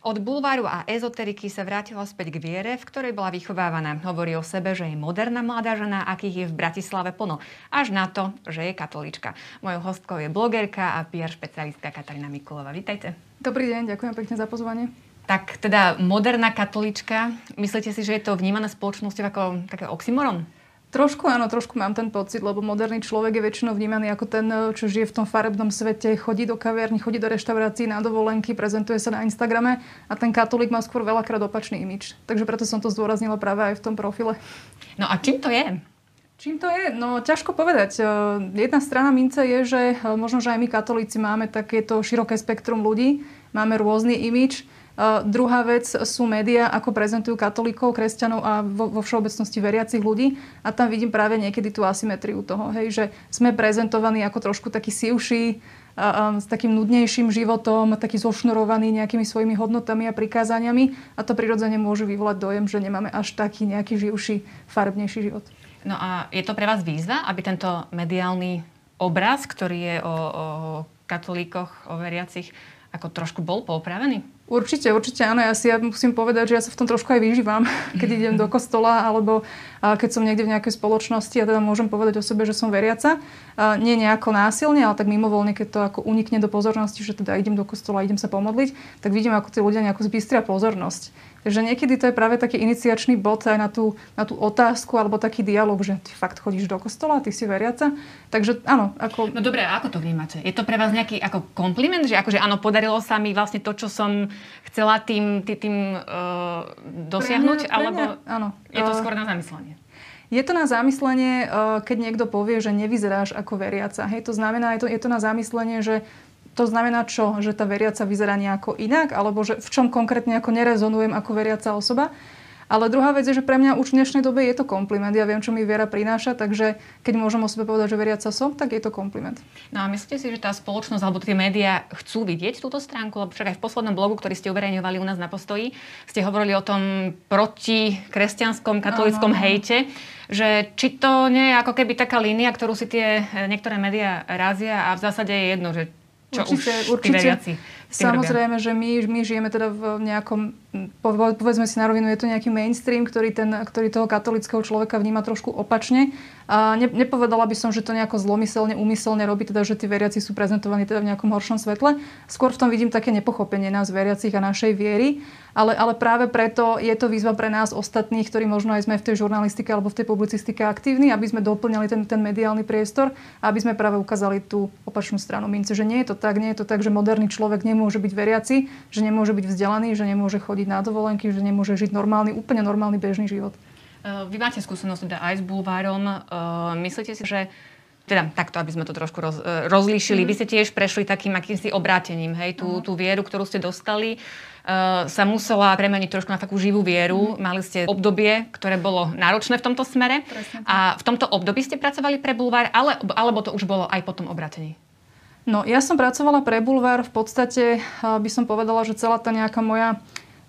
Od bulváru a ezoteriky sa vrátila späť k viere, v ktorej bola vychovávaná. Hovorí o sebe, že je moderná mladá žena, akých je v Bratislave plno. Až na to, že je katolička. Mojou hostkou je blogerka a PR špecialistka Katarína Mikulova. Vítajte. Dobrý deň, ďakujem pekne za pozvanie. Tak teda moderná katolička, myslíte si, že je to vnímané spoločnosťou ako také oxymoron? Trošku áno, trošku mám ten pocit, lebo moderný človek je väčšinou vnímaný ako ten, čo žije v tom farebnom svete, chodí do kaviarní, chodí do reštaurácií na dovolenky, prezentuje sa na Instagrame a ten katolík má skôr veľakrát opačný imič. Takže preto som to zdôraznila práve aj v tom profile. No a čím to je? Čím to je? No ťažko povedať. Jedna strana mince je, že možno, že aj my katolíci máme takéto široké spektrum ľudí, máme rôzny imič Uh, druhá vec sú médiá, ako prezentujú katolíkov, kresťanov a vo, vo všeobecnosti veriacich ľudí. A tam vidím práve niekedy tú asymetriu toho, hej, že sme prezentovaní ako trošku takí sivší, a, a, s takým nudnejším životom, taký zošnurovaný nejakými svojimi hodnotami a prikázaniami a to prirodzene môže vyvolať dojem, že nemáme až taký nejaký živší, farebnejší život. No a je to pre vás výzva, aby tento mediálny obraz, ktorý je o, o katolíkoch, o veriacich, ako trošku bol poupravený? Určite, určite áno. Ja si ja musím povedať, že ja sa v tom trošku aj vyžívam, keď idem do kostola alebo keď som niekde v nejakej spoločnosti a teda môžem povedať o sebe, že som veriaca. Nie nejako násilne, ale tak mimovoľne, keď to ako unikne do pozornosti, že teda idem do kostola idem sa pomodliť, tak vidím, ako tí ľudia nejako zbystria pozornosť. Takže niekedy to je práve taký iniciačný bod aj na tú, na tú otázku alebo taký dialog, že ty fakt chodíš do kostola, ty si veriaca. Takže áno. Ako... No dobre, a ako to vnímate? Je to pre vás nejaký ako kompliment, že akože áno, podarilo sa mi vlastne to, čo som chcela tým, tým, tým uh, dosiahnuť? Pre mňa, pre mňa, alebo áno. je to skôr na zamyslenie? Je to na zamyslenie, keď niekto povie, že nevyzeráš ako veriaca. Hej, to znamená, je to, je to na zamyslenie, že to znamená čo? Že tá veriaca vyzerá nejako inak? Alebo že v čom konkrétne ako nerezonujem ako veriaca osoba? Ale druhá vec je, že pre mňa už v dnešnej dobe je to kompliment. Ja viem, čo mi viera prináša, takže keď môžem o sebe povedať, že veriaca som, tak je to kompliment. No a myslíte si, že tá spoločnosť alebo tie médiá chcú vidieť túto stránku? Lebo však aj v poslednom blogu, ktorý ste uverejňovali u nás na postoji, ste hovorili o tom proti kresťanskom, katolickom hejte že či to nie je ako keby taká línia, ktorú si tie niektoré médiá razia a v zásade je jedno, že čo určite, už určite. veriaci Samozrejme, že my, my žijeme teda v nejakom, povedzme si na rovinu, je to nejaký mainstream, ktorý, ten, ktorý toho katolického človeka vníma trošku opačne. A ne, nepovedala by som, že to nejako zlomyselne, úmyselne robí, teda, že tí veriaci sú prezentovaní teda v nejakom horšom svetle. Skôr v tom vidím také nepochopenie nás veriacich a našej viery. Ale, ale práve preto je to výzva pre nás ostatných, ktorí možno aj sme v tej žurnalistike alebo v tej publicistike aktívni, aby sme doplňali ten, ten mediálny priestor a aby sme práve ukázali tú opačnú stranu mince, že nie je to tak, nie je to tak, že moderný človek nemôže nemôže byť veriaci, že nemôže byť vzdelaný, že nemôže chodiť na dovolenky, že nemôže žiť normálny, úplne normálny bežný život. Uh, vy máte skúsenosť teda aj s bulvárom. Uh, myslíte si, že teda takto, aby sme to trošku roz, uh, rozlíšili. Mm. Vy ste tiež prešli takým akýmsi obrátením, hej, tú, mm. tú vieru, ktorú ste dostali, uh, sa musela premeniť trošku na takú živú vieru. Mm. Mali ste obdobie, ktoré bolo náročné v tomto smere. Presne. A v tomto období ste pracovali pre bulvár, ale, alebo to už bolo aj po tom obratení? No, ja som pracovala pre Bulvár. V podstate by som povedala, že celá tá nejaká moja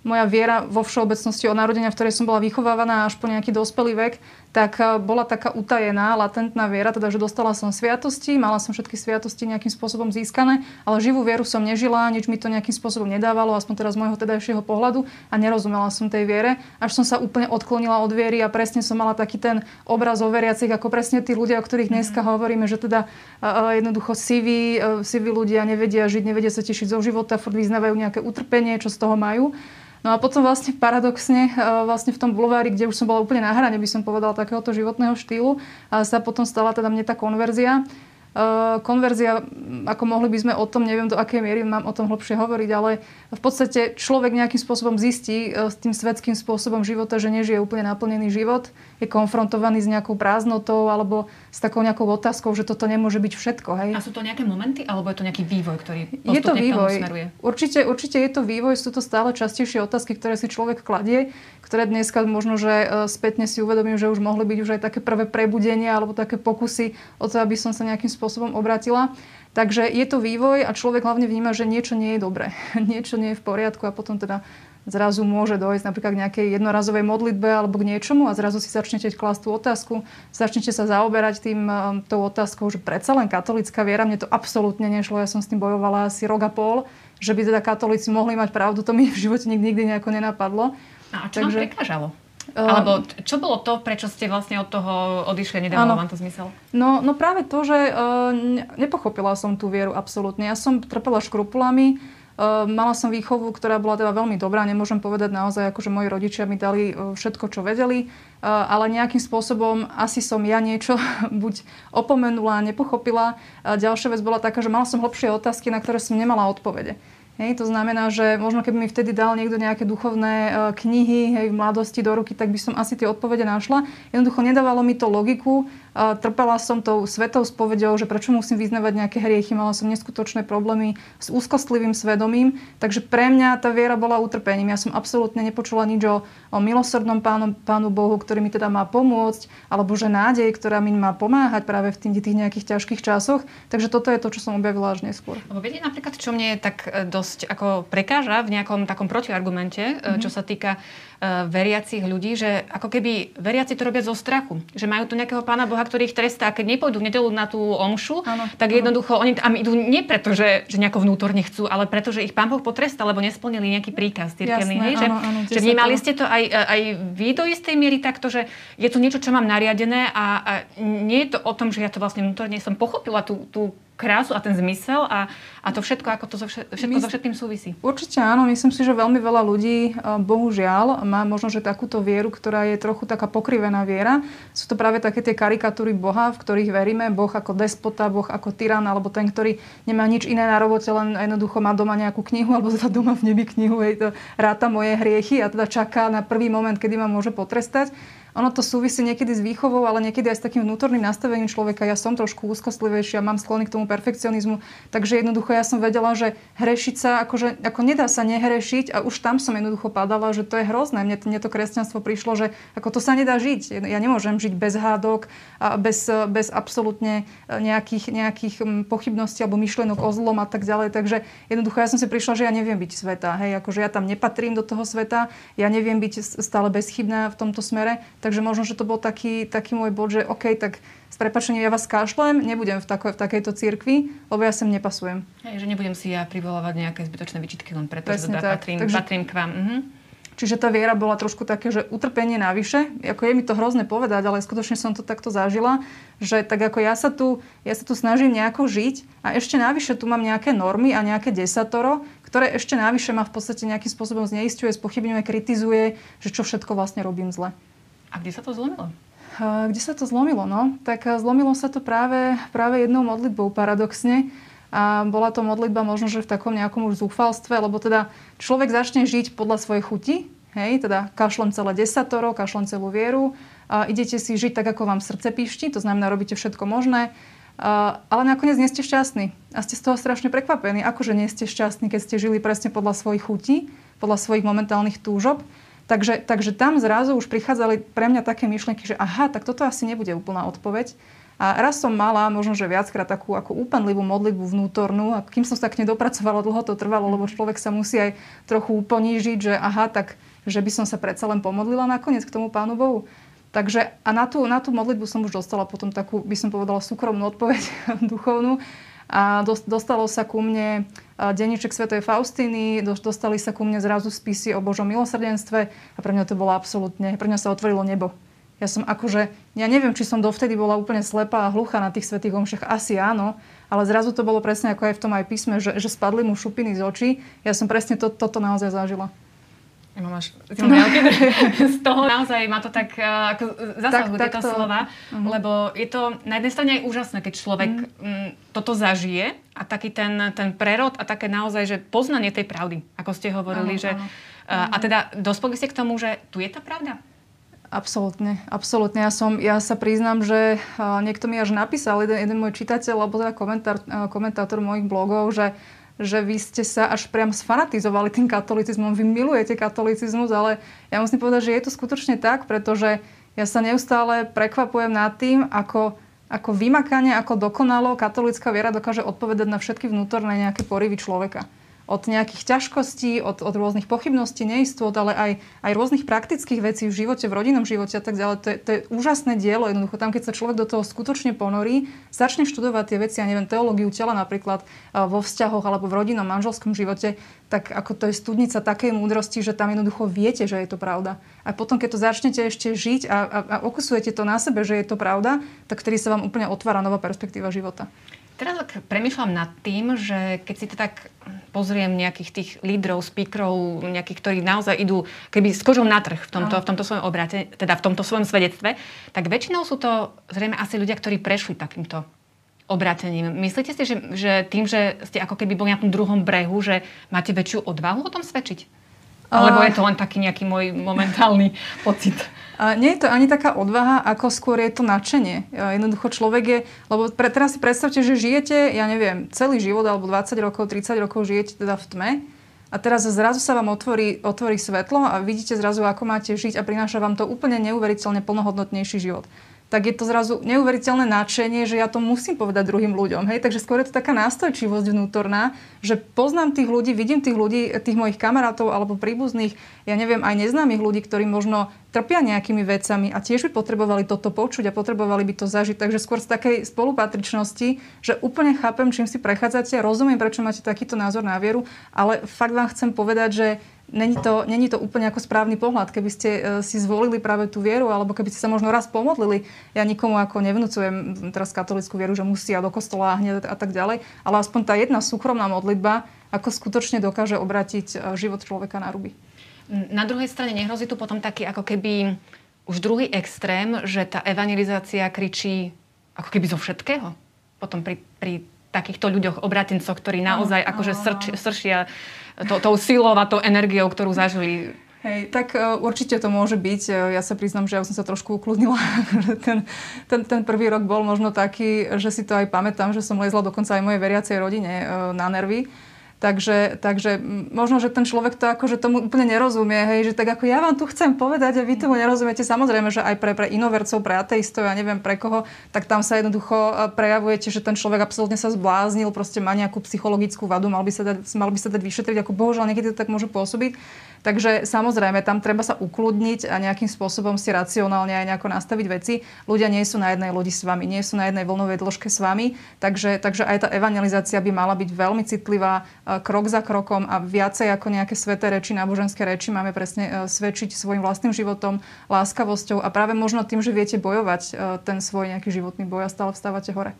moja viera vo všeobecnosti od narodenia, v ktorej som bola vychovávaná až po nejaký dospelý vek, tak eh, bola taká utajená, latentná viera, teda že dostala som sviatosti, mala som všetky sviatosti nejakým spôsobom získané, ale živú vieru som nežila, nič mi to nejakým spôsobom nedávalo, aspoň teraz z môjho tedajšieho pohľadu a nerozumela som tej viere, až som sa úplne odklonila od viery a presne som mala taký ten obraz o veriacich, ako presne tí ľudia, o ktorých dneska mm. hovoríme, že teda uh, jednoducho siví, siví ľudia nevedia žiť, nevedia sa tešiť zo života, furt vyznávajú nejaké utrpenie, čo z toho majú. No a potom vlastne paradoxne e, vlastne v tom bulvári, kde už som bola úplne na hrane, by som povedala, takéhoto životného štýlu, sa potom stala teda mne tá konverzia. Eh, konverzia, ako mohli by sme o tom, neviem do akej miery mám o tom hlbšie hovoriť, ale v podstate človek nejakým spôsobom zistí eh, s tým svetským spôsobom života, že nežije úplne naplnený život, je konfrontovaný s nejakou prázdnotou alebo s takou nejakou otázkou, že toto nemôže byť všetko. Hej? A sú to nejaké momenty alebo je to nejaký vývoj, ktorý je to vývoj. smeruje? Určite, určite je to vývoj, sú to stále častejšie otázky, ktoré si človek kladie, ktoré dneska možno, že eh, spätne si uvedomím, že už mohli byť už aj také prvé prebudenia alebo také pokusy o to, aby som sa nejakým spôsobom obratila. Takže je to vývoj a človek hlavne vníma, že niečo nie je dobré, niečo nie je v poriadku a potom teda zrazu môže dojsť napríklad k nejakej jednorazovej modlitbe alebo k niečomu a zrazu si začnete klásť tú otázku, začnete sa zaoberať tým, um, tou otázkou, že predsa len katolická viera, mne to absolútne nešlo, ja som s tým bojovala asi rok a pol, že by teda katolíci mohli mať pravdu, to mi v živote nikdy, nikdy nejako nenapadlo. A čo Takže, vám prekážalo? Uh, Alebo čo bolo to, prečo ste vlastne od toho odišli a nedávalo vám to zmysel? No, no práve to, že uh, nepochopila som tú vieru absolútne. Ja som trpela škrupulami, uh, mala som výchovu, ktorá bola teda veľmi dobrá. Nemôžem povedať naozaj, ako že moji rodičia mi dali všetko, čo vedeli, ale nejakým spôsobom asi som ja niečo buď opomenula, nepochopila. Ďalšia vec bola taká, že mala som hlbšie otázky, na ktoré som nemala odpovede. Hej, to znamená, že možno keby mi vtedy dal niekto nejaké duchovné uh, knihy hej, v mladosti do ruky, tak by som asi tie odpovede našla. Jednoducho nedávalo mi to logiku trpela som tou svetou spovedou, že prečo musím vyznávať nejaké hriechy, mala som neskutočné problémy s úzkostlivým svedomím, takže pre mňa tá viera bola utrpením. Ja som absolútne nepočula nič o, o milosrdnom pánu, pánu Bohu, ktorý mi teda má pomôcť, alebo že nádej, ktorá mi má pomáhať práve v tých, tých nejakých ťažkých časoch. Takže toto je to, čo som objavila až neskôr. Lebo viete napríklad, čo mne tak e, dosť ako prekáža v nejakom takom protiargumente, mm-hmm. čo sa týka veriacich ľudí, že ako keby veriaci to robia zo strachu, že majú tu nejakého pána Boha, ktorý ich trestá, keď nepôjdu v nedelu na tú omšu, ano, tak jednoducho oni tam idú nie preto, že, že nejako vnútorne chcú, ale preto, že ich pán Boh potrestá, lebo nesplnili nejaký príkaz cirkevný. Hej, že, áno, áno, že vnímali ste to aj, aj vy do istej miery takto, že je to niečo, čo mám nariadené a, a nie je to o tom, že ja to vlastne vnútorne som pochopila tú, tú krásu a ten zmysel a, a to všetko, ako to so všetko My, so všetkým súvisí. Určite áno, myslím si, že veľmi veľa ľudí, e, bohužiaľ, má možno, že takúto vieru, ktorá je trochu taká pokrivená viera. Sú to práve také tie karikatúry Boha, v ktorých veríme. Boh ako despota, Boh ako tyran, alebo ten, ktorý nemá nič iné na robote, len jednoducho má doma nejakú knihu, alebo teda doma v nebi knihu, hej, to ráta moje hriechy a teda čaká na prvý moment, kedy ma môže potrestať. Ono to súvisí niekedy s výchovou, ale niekedy aj s takým vnútorným nastavením človeka. Ja som trošku úzkostlivejšia, mám sklony k tomu perfekcionizmu, takže jednoducho ja som vedela, že hrešiť sa, akože, ako nedá sa nehrešiť a už tam som jednoducho padala, že to je hrozné. Mne, mne to kresťanstvo prišlo, že ako to sa nedá žiť. Ja nemôžem žiť bez hádok a bez, bez absolútne nejakých, nejakých pochybností alebo myšlienok o zlom a tak ďalej. Takže jednoducho ja som si prišla, že ja neviem byť sveta. Hej, akože ja tam nepatrím do toho sveta, ja neviem byť stále bezchybná v tomto smere Takže možno, že to bol taký, taký môj bod, že OK, tak s prepačením ja vás kašlem, nebudem v, tako, v takejto cirkvi, lebo ja sem nepasujem. Hej, že nebudem si ja privolávať nejaké zbytočné vyčitky len preto, Presne že teda patrím, Takže, patrím k vám. Mhm. Čiže tá viera bola trošku také, že utrpenie navyše. Ako je mi to hrozné povedať, ale skutočne som to takto zažila, že tak ako ja sa tu, ja sa tu snažím nejako žiť a ešte navyše tu mám nejaké normy a nejaké desatoro, ktoré ešte navyše ma v podstate nejakým spôsobom zneistuje, spochybňuje, kritizuje, že čo všetko vlastne robím zle. A kde sa to zlomilo? Kde sa to zlomilo? No? Tak zlomilo sa to práve, práve jednou modlitbou paradoxne. A bola to modlitba možno, že v takom nejakom už zúfalstve, lebo teda človek začne žiť podľa svojej chuti, hej, teda kašlem celé desatoro, kašlem celú vieru, a idete si žiť tak, ako vám srdce píšti, to znamená, robíte všetko možné, a, ale nakoniec nie ste šťastní. A ste z toho strašne prekvapení. Akože nie ste šťastní, keď ste žili presne podľa svojich chutí, podľa svojich momentálnych túžob. Takže, takže tam zrazu už prichádzali pre mňa také myšlienky, že aha, tak toto asi nebude úplná odpoveď. A raz som mala možno, že viackrát takú ako úpenlivú modlitbu vnútornú a kým som sa k nej dopracovala, dlho to trvalo, lebo človek sa musí aj trochu ponížiť, že aha, tak že by som sa predsa len pomodlila nakoniec k tomu Pánu Bohu. Takže a na tú, na tú modlitbu som už dostala potom takú, by som povedala, súkromnú odpoveď duchovnú. A dostalo sa ku mne denníček Svetej Faustiny, dostali sa ku mne zrazu spisy o Božom milosrdenstve a pre mňa to bolo absolútne, pre mňa sa otvorilo nebo. Ja som akože, ja neviem, či som dovtedy bola úplne slepá a hluchá na tých svetých omšach, asi áno, ale zrazu to bolo presne ako aj v tom aj písme, že, že spadli mu šupiny z očí. Ja som presne to, toto naozaj zažila. Až no. z toho naozaj ma to tak uh, ako zasahujú tak, tieto to... slova, uh-huh. lebo je to na jednej strane aj úžasné, keď človek uh-huh. toto zažije a taký ten, ten prerod a také naozaj, že poznanie tej pravdy, ako ste hovorili, uh-huh, že uh, a teda dospeli ste k tomu, že tu je tá pravda? Absolútne, absolútne. Ja, som, ja sa priznám, že uh, niekto mi až napísal, jeden, jeden môj čitateľ, alebo teda komentár, uh, komentátor mojich blogov, že že vy ste sa až priam sfanatizovali tým katolicizmom, vy milujete katolicizmus, ale ja musím povedať, že je to skutočne tak, pretože ja sa neustále prekvapujem nad tým, ako, ako vymakanie, ako dokonalo katolická viera dokáže odpovedať na všetky vnútorné nejaké porivy človeka. Od nejakých ťažkostí, od, od rôznych pochybností, neistôt, ale aj, aj rôznych praktických vecí v živote, v rodinnom živote a tak ďalej. To je, to je úžasné dielo. Jednoducho tam, keď sa človek do toho skutočne ponorí, začne študovať tie veci, ja neviem, teológiu tela napríklad vo vzťahoch alebo v rodinnom manželskom živote, tak ako to je studnica takej múdrosti, že tam jednoducho viete, že je to pravda. A potom, keď to začnete ešte žiť a, a, a okusujete to na sebe, že je to pravda, tak vtedy sa vám úplne otvára nová perspektíva života. Teraz tak premyšľam nad tým, že keď si to tak pozriem nejakých tých lídrov, speakerov, nejakých, ktorí naozaj idú keby s kožou na trh v tomto, v tomto svojom obrate, teda v tomto svojom svedectve, tak väčšinou sú to zrejme asi ľudia, ktorí prešli takýmto obratením. Myslíte si, že, že tým, že ste ako keby boli na tom druhom brehu, že máte väčšiu odvahu o tom svedčiť? Alebo je to len taký nejaký môj momentálny pocit? A nie je to ani taká odvaha, ako skôr je to nadšenie. Jednoducho človek je, lebo pre, teraz si predstavte, že žijete, ja neviem, celý život alebo 20 rokov, 30 rokov žijete teda v tme a teraz zrazu sa vám otvorí, otvorí svetlo a vidíte zrazu, ako máte žiť a prináša vám to úplne neuveriteľne plnohodnotnejší život tak je to zrazu neuveriteľné nadšenie, že ja to musím povedať druhým ľuďom. Hej? Takže skôr je to taká nástojčivosť vnútorná, že poznám tých ľudí, vidím tých ľudí, tých mojich kamarátov alebo príbuzných, ja neviem, aj neznámych ľudí, ktorí možno trpia nejakými vecami a tiež by potrebovali toto počuť a potrebovali by to zažiť. Takže skôr z takej spolupatričnosti, že úplne chápem, čím si prechádzate, rozumiem, prečo máte takýto názor na vieru, ale fakt vám chcem povedať, že Není to, není to úplne ako správny pohľad. Keby ste uh, si zvolili práve tú vieru, alebo keby ste sa možno raz pomodlili, ja nikomu ako nevnúcujem teraz katolickú vieru, že musia do kostola hneď a tak ďalej, ale aspoň tá jedna súkromná modlitba, ako skutočne dokáže obratiť uh, život človeka na ruby. Na druhej strane nehrozí tu potom taký ako keby už druhý extrém, že tá evangelizácia kričí ako keby zo všetkého. Potom pri, pri takýchto ľuďoch, obratencoch, ktorí naozaj akože srč, sršia to, tou silou a tou energiou, ktorú zažili. Hej, tak uh, určite to môže byť. Uh, ja sa priznam, že ja som sa trošku ukludnila. ten, ten, ten prvý rok bol možno taký, že si to aj pamätám, že som lezla dokonca aj mojej veriacej rodine uh, na nervy. Takže, takže možno, že ten človek to akože tomu úplne nerozumie, hej, že tak ako ja vám tu chcem povedať a vy tomu nerozumiete. Samozrejme, že aj pre, pre inovercov, pre ateistov, ja neviem pre koho, tak tam sa jednoducho e, prejavujete, že ten človek absolútne sa zbláznil, proste má nejakú psychologickú vadu, mal by sa dať, mal by sa dať vyšetriť, ako bohužiaľ niekedy to tak môže pôsobiť. Takže samozrejme, tam treba sa ukludniť a nejakým spôsobom si racionálne aj nejako nastaviť veci. Ľudia nie sú na jednej lodi s vami, nie sú na jednej vlnovej dĺžke s vami, takže, takže aj tá evangelizácia by mala byť veľmi citlivá, e, krok za krokom a viacej ako nejaké sveté reči, náboženské reči máme presne e, svedčiť svojim vlastným životom, láskavosťou a práve možno tým, že viete bojovať e, ten svoj nejaký životný boj a stále vstávate hore.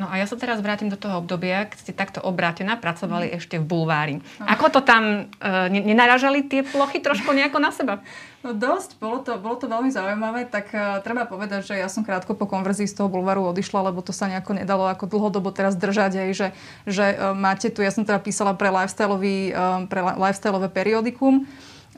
No a ja sa teraz vrátim do toho obdobia, keď ste takto obrátená pracovali mm. ešte v bulvári. No. Ako to tam, e, nenaražali tie plochy trošku nejako na seba? No dosť, bolo to, bolo to veľmi zaujímavé, tak uh, treba povedať, že ja som krátko po konverzii z toho bulvaru odišla, lebo to sa nejako nedalo ako dlhodobo teraz držať, aj, že, že uh, máte tu, ja som teda písala pre, lifestyleový, uh, pre lifestyleové periodikum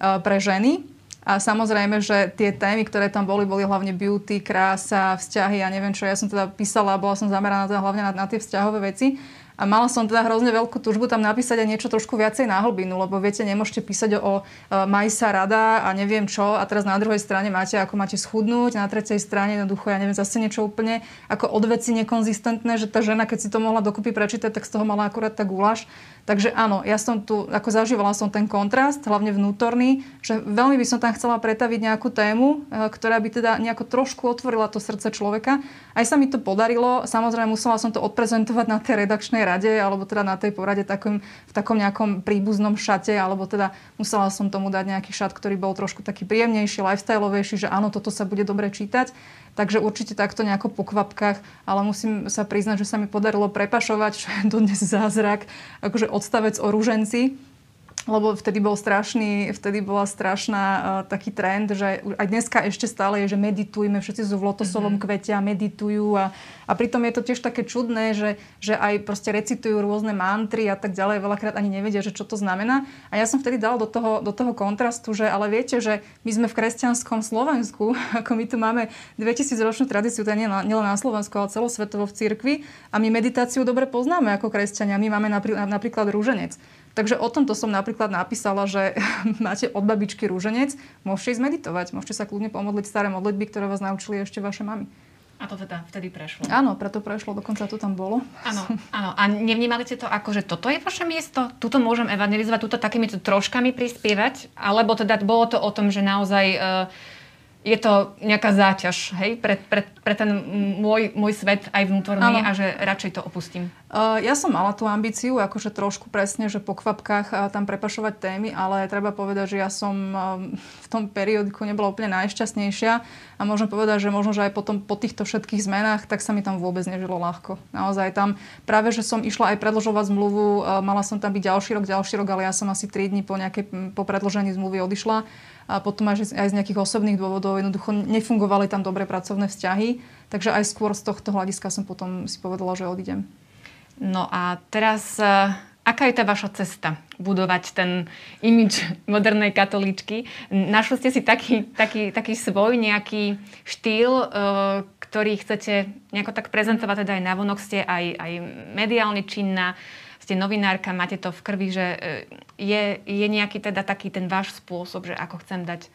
pre ženy a samozrejme, že tie témy, ktoré tam boli, boli hlavne beauty, krása, vzťahy a ja neviem čo. Ja som teda písala, bola som zameraná teda hlavne na, na tie vzťahové veci. A mala som teda hrozne veľkú tužbu tam napísať aj niečo trošku viacej na hlbinu, lebo viete, nemôžete písať o, o Majsa rada a neviem čo a teraz na druhej strane máte, ako máte schudnúť, na tretej strane jednoducho, ja neviem, zase niečo úplne ako od veci nekonzistentné, že tá žena, keď si to mohla dokopy prečítať, tak z toho mala akurát tak guláš. Takže áno, ja som tu, ako zažívala som ten kontrast, hlavne vnútorný, že veľmi by som tam chcela pretaviť nejakú tému, e, ktorá by teda nejako trošku otvorila to srdce človeka. Aj sa mi to podarilo, samozrejme musela som to odprezentovať na tej redakčnej rade, alebo teda na tej porade takým, v takom nejakom príbuznom šate, alebo teda musela som tomu dať nejaký šat, ktorý bol trošku taký príjemnejší, lifestyleovejší, že áno, toto sa bude dobre čítať. Takže určite takto nejako po kvapkách, ale musím sa priznať, že sa mi podarilo prepašovať, čo je dodnes zázrak, akože odstavec o rúženci, lebo vtedy bol strašný, vtedy bola strašná uh, taký trend, že aj dneska ešte stále je, že meditujme, všetci sú v lotosovom mm-hmm. kvete a meditujú a, a pritom je to tiež také čudné, že, že aj proste recitujú rôzne mantry a tak ďalej, veľakrát ani nevedia, že čo to znamená. A ja som vtedy dal do toho, do toho kontrastu, že ale viete, že my sme v kresťanskom Slovensku, ako my tu máme 2000 ročnú tradíciu, nie nielen na Slovensku, ale celosvetovo v cirkvi a my meditáciu dobre poznáme ako kresťania. My máme napríklad, napríklad rúženec. Takže o tomto som napríklad napísala, že máte od babičky rúženec, môžete ísť meditovať, môžete sa kľudne pomodliť staré modlitby, ktoré vás naučili ešte vaše mamy. A to teda vtedy prešlo. Áno, preto prešlo, dokonca to tam bolo. Áno, áno. A nevnímali ste to ako, že toto je vaše miesto? Tuto môžem evangelizovať, tuto takýmito troškami prispievať? Alebo teda bolo to o tom, že naozaj uh, je to nejaká záťaž hej, pre, pre, pre ten môj, môj svet aj vnútorný ano. a že radšej to opustím. Uh, ja som mala tú ambíciu, akože trošku presne, že po kvapkách uh, tam prepašovať témy, ale treba povedať, že ja som uh, v tom periódiku nebola úplne najšťastnejšia a môžem povedať, že možno, že aj potom po týchto všetkých zmenách, tak sa mi tam vôbec nežilo ľahko. Naozaj tam práve, že som išla aj predlžovať zmluvu, mala som tam byť ďalší rok, ďalší rok, ale ja som asi 3 dní po, nejakej, po predložení zmluvy odišla a potom aj, aj z nejakých osobných dôvodov jednoducho nefungovali tam dobre pracovné vzťahy. Takže aj skôr z tohto hľadiska som potom si povedala, že odídem. No a teraz, e, aká je tá vaša cesta budovať ten imič modernej katolíčky? Našli ste si taký, taký, taký svoj nejaký štýl, e, ktorý chcete nejako tak prezentovať, teda aj navonok ste aj, aj mediálne činná ste novinárka, máte to v krvi, že e, je, je nejaký teda taký ten váš spôsob, že ako chcem dať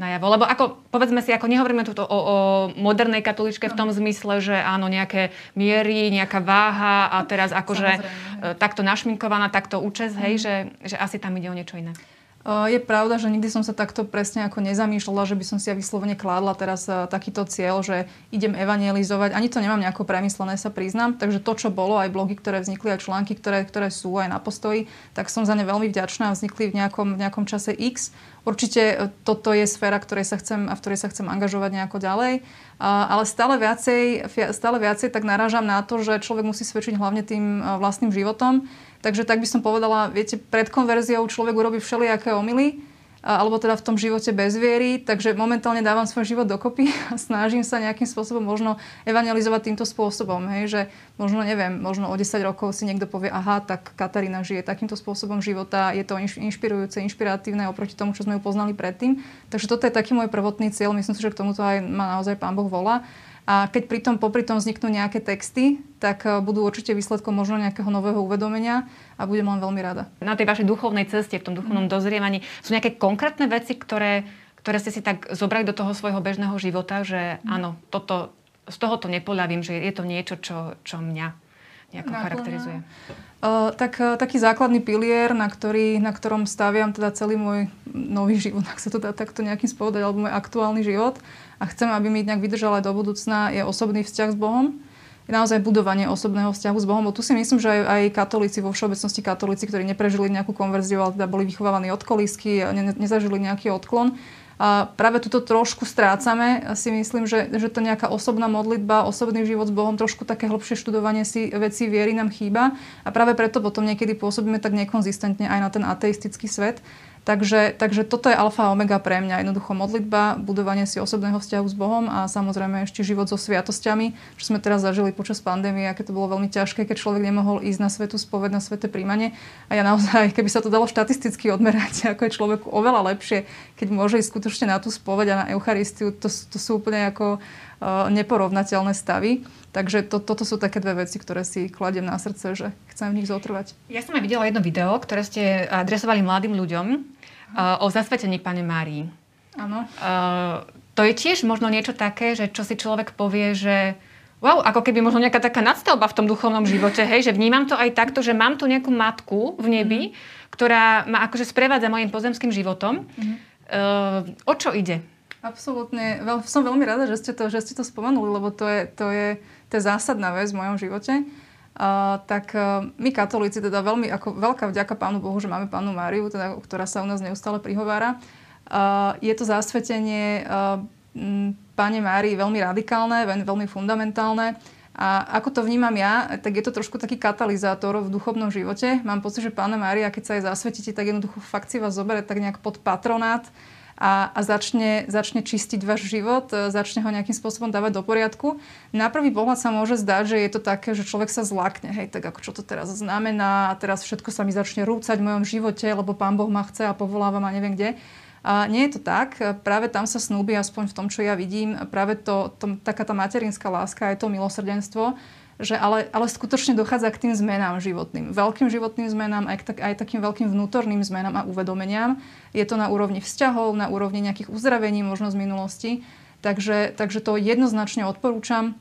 najavo. Lebo ako, povedzme si, ako nehovoríme tu o, o modernej katoličke v tom zmysle, že áno, nejaké miery, nejaká váha a teraz akože Samozrejme. takto našminkovaná, takto účes, hej, mm. že, že asi tam ide o niečo iné. Je pravda, že nikdy som sa takto presne ako nezamýšľala, že by som si ja vyslovene kládla teraz takýto cieľ, že idem evangelizovať. Ani to nemám nejako premyslené, sa priznám. Takže to, čo bolo, aj blogy, ktoré vznikli, aj články, ktoré, ktoré sú aj na postoji, tak som za ne veľmi vďačná a vznikli v nejakom, v nejakom čase X. Určite e, toto je sféra, ktorej sa chcem, a v ktorej sa chcem angažovať nejako ďalej. Ale stále viacej, stále viacej tak narážam na to, že človek musí svedčiť hlavne tým e, vlastným životom. Takže tak by som povedala, viete, pred konverziou človek urobí všelijaké omily, alebo teda v tom živote bez viery, takže momentálne dávam svoj život dokopy a snažím sa nejakým spôsobom možno evangelizovať týmto spôsobom, hej, že možno neviem, možno o 10 rokov si niekto povie, aha, tak Katarína žije takýmto spôsobom života, je to inšpirujúce, inšpiratívne oproti tomu, čo sme ju poznali predtým. Takže toto je taký môj prvotný cieľ, myslím si, že k tomuto aj ma naozaj Pán Boh volá. A keď pri tom, popri tom vzniknú nejaké texty, tak eh, budú určite výsledkom možno nejakého nového uvedomenia a budem len veľmi rada. Na tej vašej duchovnej ceste, v tom duchovnom mm. dozrievaní, sú nejaké konkrétne veci, ktoré, ktoré ste si tak zobrali do toho svojho bežného života, že mm. áno, toto, z toho to nepoľavím, že je to niečo, čo, čo mňa nejako Naplňa. charakterizuje? Uh, tak, uh, taký základný pilier, na, ktorý, na ktorom staviam teda celý môj nový život, ak sa to dá takto nejakým spovedať, alebo môj aktuálny život, a chcem, aby mi nejak vydržal aj do budúcna, je osobný vzťah s Bohom. Je naozaj budovanie osobného vzťahu s Bohom. Bo tu si myslím, že aj, aj katolíci, vo všeobecnosti katolíci, ktorí neprežili nejakú konverziu, ale teda boli vychovávaní od kolísky ne, nezažili nejaký odklon, a práve tuto trošku strácame. Si myslím, že, že to nejaká osobná modlitba, osobný život s Bohom, trošku také hlbšie študovanie si vecí viery nám chýba. A práve preto potom niekedy pôsobíme tak nekonzistentne aj na ten ateistický svet. Takže, takže toto je alfa a omega pre mňa. Jednoducho modlitba, budovanie si osobného vzťahu s Bohom a samozrejme ešte život so sviatosťami, čo sme teraz zažili počas pandémie, aké to bolo veľmi ťažké, keď človek nemohol ísť na svetu spoved, na sveté príjmanie. A ja naozaj, keby sa to dalo štatisticky odmerať, ako je človeku oveľa lepšie, keď môže ísť skutočne na tú spoved a na Eucharistiu, to, to sú úplne ako uh, neporovnateľné stavy. Takže to, toto sú také dve veci, ktoré si kladiem na srdce, že chcem v nich zotrvať. Ja som aj videla jedno video, ktoré ste adresovali mladým ľuďom uh, o zasvetení Pane Márii. Áno. Uh, to je tiež možno niečo také, že čo si človek povie, že wow, ako keby možno nejaká taká nadstavba v tom duchovnom živote, hej, že vnímam to aj takto, že mám tu nejakú matku v nebi, mm. ktorá ma akože sprevádza mojim pozemským životom. Mm. Uh, o čo ide? Absolútne. Som veľmi rada, že ste to, že ste to spomenuli, lebo to je, to je to je zásadná vec v mojom živote. Uh, tak uh, my katolíci, teda veľmi, ako veľká vďaka Pánu Bohu, že máme Pánu Máriu, teda, ktorá sa u nás neustále prihovára. Uh, je to zasvetenie uh, m, Páne Márii veľmi radikálne, veľmi fundamentálne. A ako to vnímam ja, tak je to trošku taký katalizátor v duchovnom živote. Mám pocit, že Pána Mária, keď sa jej zasvetíte, tak jednoducho fakt si vás zoberie tak nejak pod patronát a, a začne, začne čistiť váš život, e, začne ho nejakým spôsobom dávať do poriadku. Na prvý pohľad sa môže zdať, že je to také, že človek sa zlakne, hej, tak ako čo to teraz znamená a teraz všetko sa mi začne rúcať v mojom živote, lebo Pán Boh ma chce a povoláva ma neviem kde. A nie je to tak. Práve tam sa snúbi, aspoň v tom, čo ja vidím, práve to, to, taká tá materinská láska, je to milosrdenstvo, že ale, ale skutočne dochádza k tým zmenám životným. Veľkým životným zmenám, aj, tak, aj takým veľkým vnútorným zmenám a uvedomeniam. Je to na úrovni vzťahov, na úrovni nejakých uzdravení možno z minulosti. Takže, takže to jednoznačne odporúčam.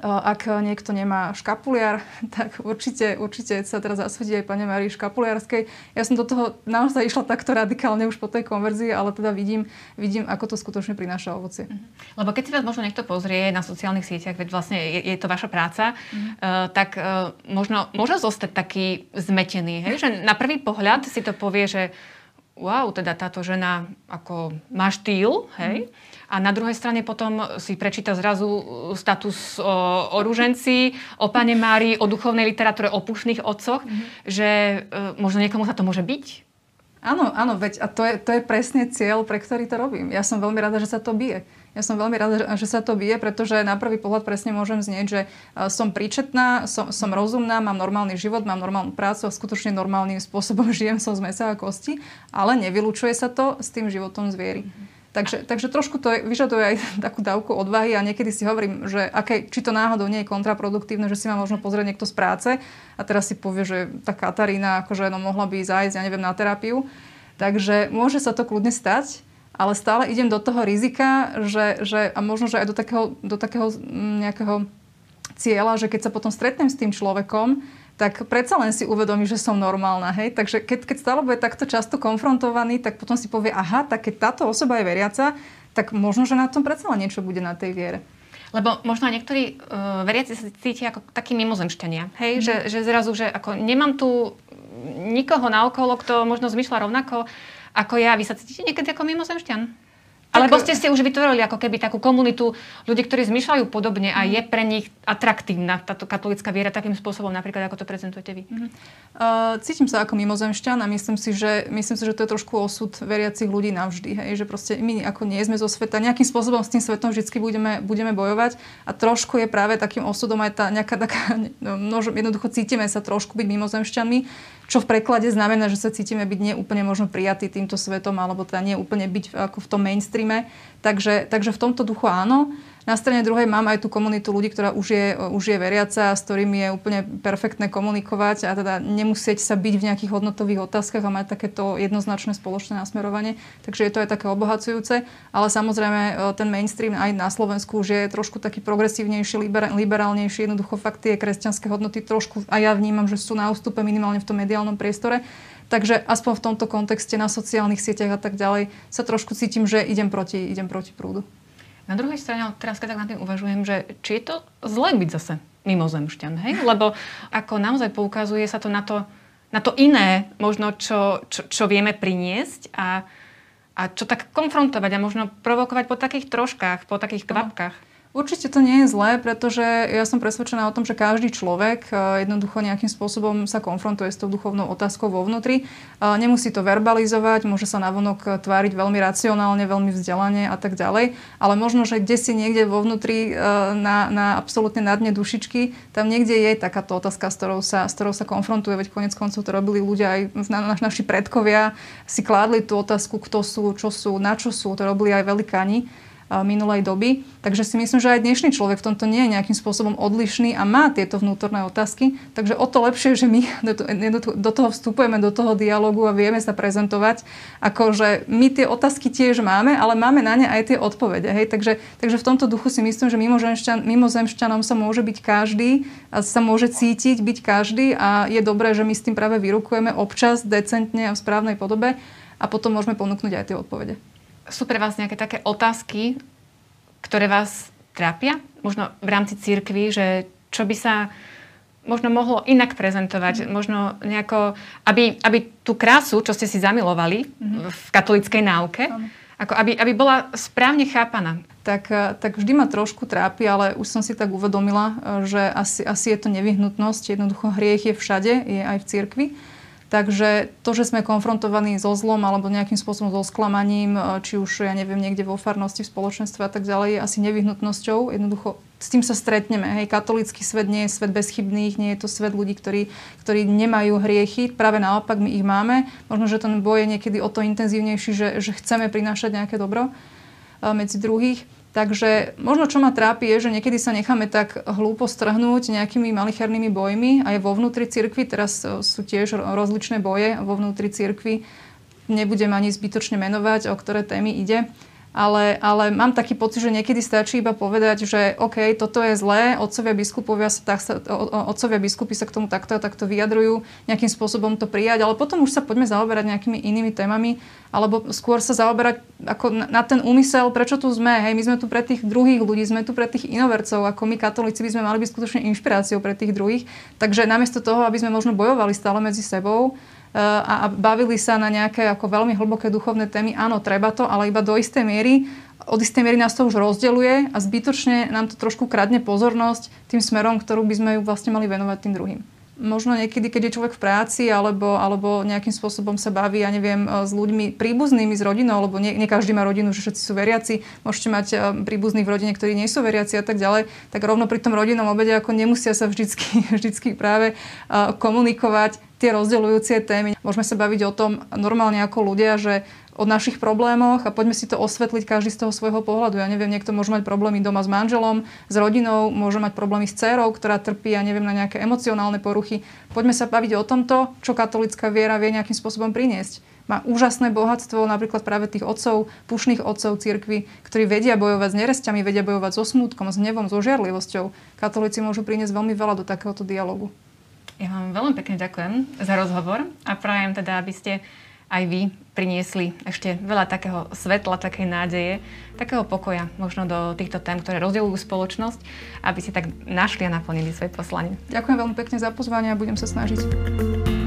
Ak niekto nemá škapuliar, tak určite, určite sa teraz zasvedí aj pani Marii Škapuliarskej. Ja som do toho naozaj išla takto radikálne už po tej konverzii, ale teda vidím, vidím ako to skutočne prináša ovocie. Mhm. Lebo keď si vás možno niekto pozrie na sociálnych sieťach, veď vlastne je, je to vaša práca, mm. uh, tak uh, možno môže zostať taký zmetený, hej? že na prvý pohľad si to povie, že wow, teda táto žena ako má štýl, hej? Mm a na druhej strane potom si prečíta zrazu status o, o ruženci, o pane Mári, o duchovnej literatúre, o pušných otcoch, mm-hmm. že e, možno niekomu sa to môže byť? Áno, áno, veď a to je, to je presne cieľ, pre ktorý to robím. Ja som veľmi rada, že sa to bije. Ja som veľmi rada, že sa to bije, pretože na prvý pohľad presne môžem znieť, že e, som príčetná, som, som rozumná, mám normálny život, mám normálnu prácu a skutočne normálnym spôsobom žijem, som z mesa a kosti, ale nevylučuje sa to s tým životom zviery. Mm-hmm. Takže, takže trošku to vyžaduje aj takú dávku odvahy a niekedy si hovorím, že aké, či to náhodou nie je kontraproduktívne, že si ma možno pozrieť niekto z práce a teraz si povie, že tá Katarína akože no, mohla by zájsť, ja neviem, na terapiu. Takže môže sa to kľudne stať, ale stále idem do toho rizika, že, že a možno, že aj do takého, do takého nejakého cieľa, že keď sa potom stretnem s tým človekom, tak predsa len si uvedomí, že som normálna. Hej? Takže keď, keď stále bude takto často konfrontovaný, tak potom si povie, aha, tak keď táto osoba je veriaca, tak možno, že na tom predsa len niečo bude na tej viere. Lebo možno aj niektorí uh, veriaci sa cítia ako takí mimozemšťania. Hej? Mm. Že, že zrazu, že ako nemám tu nikoho naokolo, kto možno zmyšľa rovnako ako ja. Vy sa cítite niekedy ako mimozemšťan? Alebo ste si už vytvorili ako keby takú komunitu ľudí, ktorí zmyšľajú podobne a je pre nich atraktívna táto katolická viera takým spôsobom, napríklad ako to prezentujete vy? Mm-hmm. Uh, cítim sa ako mimozemšťan a myslím si, že, myslím si, že to je trošku osud veriacich ľudí navždy. Hej? Že proste my ako nie sme zo sveta, nejakým spôsobom s tým svetom vždy budeme, budeme bojovať a trošku je práve takým osudom aj tá nejaká taká, no, jednoducho cítime sa trošku byť mimozemšťanmi, čo v preklade znamená, že sa cítime byť neúplne možno prijatí týmto svetom alebo teda neúplne byť ako v tom mainstreame. Takže, takže v tomto duchu áno. Na strane druhej mám aj tú komunitu ľudí, ktorá už je, už je veriaca, s ktorými je úplne perfektné komunikovať a teda nemusieť sa byť v nejakých hodnotových otázkach a mať takéto jednoznačné spoločné nasmerovanie. Takže je to aj také obohacujúce. Ale samozrejme e, ten mainstream aj na Slovensku už je trošku taký progresívnejší, liberálnejší. Jednoducho fakt tie kresťanské hodnoty trošku a ja vnímam, že sú na ústupe minimálne v tom mediálnom priestore. Takže aspoň v tomto kontexte na sociálnych sieťach a tak ďalej sa trošku cítim, že idem proti, idem proti prúdu. Na druhej strane, teraz keď tak nad tým uvažujem, že či je to zle byť zase mimozemšťan, hej? Lebo ako naozaj poukazuje sa to na to, na to iné, možno čo, čo, čo vieme priniesť a, a čo tak konfrontovať a možno provokovať po takých troškách, po takých kvapkách. Určite to nie je zlé, pretože ja som presvedčená o tom, že každý človek e, jednoducho nejakým spôsobom sa konfrontuje s tou duchovnou otázkou vo vnútri. E, nemusí to verbalizovať, môže sa navonok tváriť veľmi racionálne, veľmi vzdelane a tak ďalej, ale možno, že kde si niekde vo vnútri e, na, na absolútne na dne dušičky, tam niekde je takáto otázka, s ktorou sa, s ktorou sa konfrontuje, veď konec koncov to robili ľudia aj na, na, naši predkovia, si kládli tú otázku, kto sú, čo sú, na čo sú, to robili aj velikáni minulej doby. Takže si myslím, že aj dnešný človek v tomto nie je nejakým spôsobom odlišný a má tieto vnútorné otázky. Takže o to lepšie, že my do toho vstupujeme, do toho dialogu a vieme sa prezentovať, ako že my tie otázky tiež máme, ale máme na ne aj tie odpovede. Hej? Takže, takže v tomto duchu si myslím, že mimozemšťan, mimozemšťanom sa môže byť každý sa môže cítiť byť každý a je dobré, že my s tým práve vyrukujeme občas, decentne a v správnej podobe a potom môžeme ponúknuť aj tie odpovede sú pre vás nejaké také otázky, ktoré vás trápia? Možno v rámci církvy, že čo by sa možno mohlo inak prezentovať, mm. možno nejako, aby, aby tú krásu, čo ste si zamilovali mm. v katolíckej náuke, mm. ako aby, aby bola správne chápaná. Tak, eh, tak vždy ma trošku trápi, ale už som si tak uvedomila, eh, že asi, asi je to nevyhnutnosť. Jednoducho hriech je všade, je aj v cirkvi. Takže to, že sme konfrontovaní so zlom alebo nejakým spôsobom so sklamaním, e, či už, ja neviem, niekde vo farnosti, v spoločenstve a tak ďalej, je asi nevyhnutnosťou. Jednoducho s tým sa stretneme. Hej, katolický svet nie je svet bezchybných, nie je to svet ľudí, ktorí, ktorí nemajú hriechy. Práve naopak my ich máme. Možno, že ten boj je niekedy o to intenzívnejší, že, že chceme prinášať nejaké dobro e, medzi druhých. Takže možno čo ma trápi je, že niekedy sa necháme tak hlúpo strhnúť nejakými malichernými bojmi aj vo vnútri cirkvi. Teraz e, sú tiež rozličné boje vo vnútri cirkvi. Nebudem ani zbytočne menovať, o ktoré témy ide. Ale, ale mám taký pocit, že niekedy stačí iba povedať, že OK, toto je zlé, otcovia biskupovia sa, tak otcovia biskupy sa k tomu takto a takto vyjadrujú, nejakým spôsobom to prijať, ale potom už sa poďme zaoberať nejakými inými témami, alebo skôr sa zaoberať ako na, na ten úmysel, prečo tu sme. Hej, my sme tu pre tých druhých ľudí, sme tu pre tých inovercov, ako my katolíci by sme mali byť skutočne inšpiráciou pre tých druhých. Takže namiesto toho, aby sme možno bojovali stále medzi sebou, a, bavili sa na nejaké ako veľmi hlboké duchovné témy. Áno, treba to, ale iba do istej miery. Od istej miery nás to už rozdeluje a zbytočne nám to trošku kradne pozornosť tým smerom, ktorú by sme ju vlastne mali venovať tým druhým možno niekedy, keď je človek v práci alebo, alebo nejakým spôsobom sa baví, ja neviem, s ľuďmi príbuznými, s rodinou, lebo nie, nie každý má rodinu, že všetci sú veriaci, môžete mať príbuzných v rodine, ktorí nie sú veriaci a tak ďalej, tak rovno pri tom rodinnom obede ako nemusia sa vždycky, vždycky práve komunikovať tie rozdeľujúce témy. Môžeme sa baviť o tom normálne ako ľudia, že o našich problémoch a poďme si to osvetliť každý z toho svojho pohľadu. Ja neviem, niekto môže mať problémy doma s manželom, s rodinou, môže mať problémy s dcerou, ktorá trpí, ja neviem, na nejaké emocionálne poruchy. Poďme sa baviť o tomto, čo katolická viera vie nejakým spôsobom priniesť. Má úžasné bohatstvo, napríklad práve tých otcov, pušných otcov cirkvi, ktorí vedia bojovať s neresťami, vedia bojovať so smútkom, s hnevom, so žiarlivosťou. Katolíci môžu priniesť veľmi veľa do takéhoto dialogu. Ja vám veľmi pekne ďakujem za rozhovor a prajem teda, aby ste aj vy priniesli ešte veľa takého svetla, takej nádeje, takého pokoja možno do týchto tém, ktoré rozdeľujú spoločnosť, aby si tak našli a naplnili svoje poslanie. Ďakujem veľmi pekne za pozvanie a budem sa snažiť.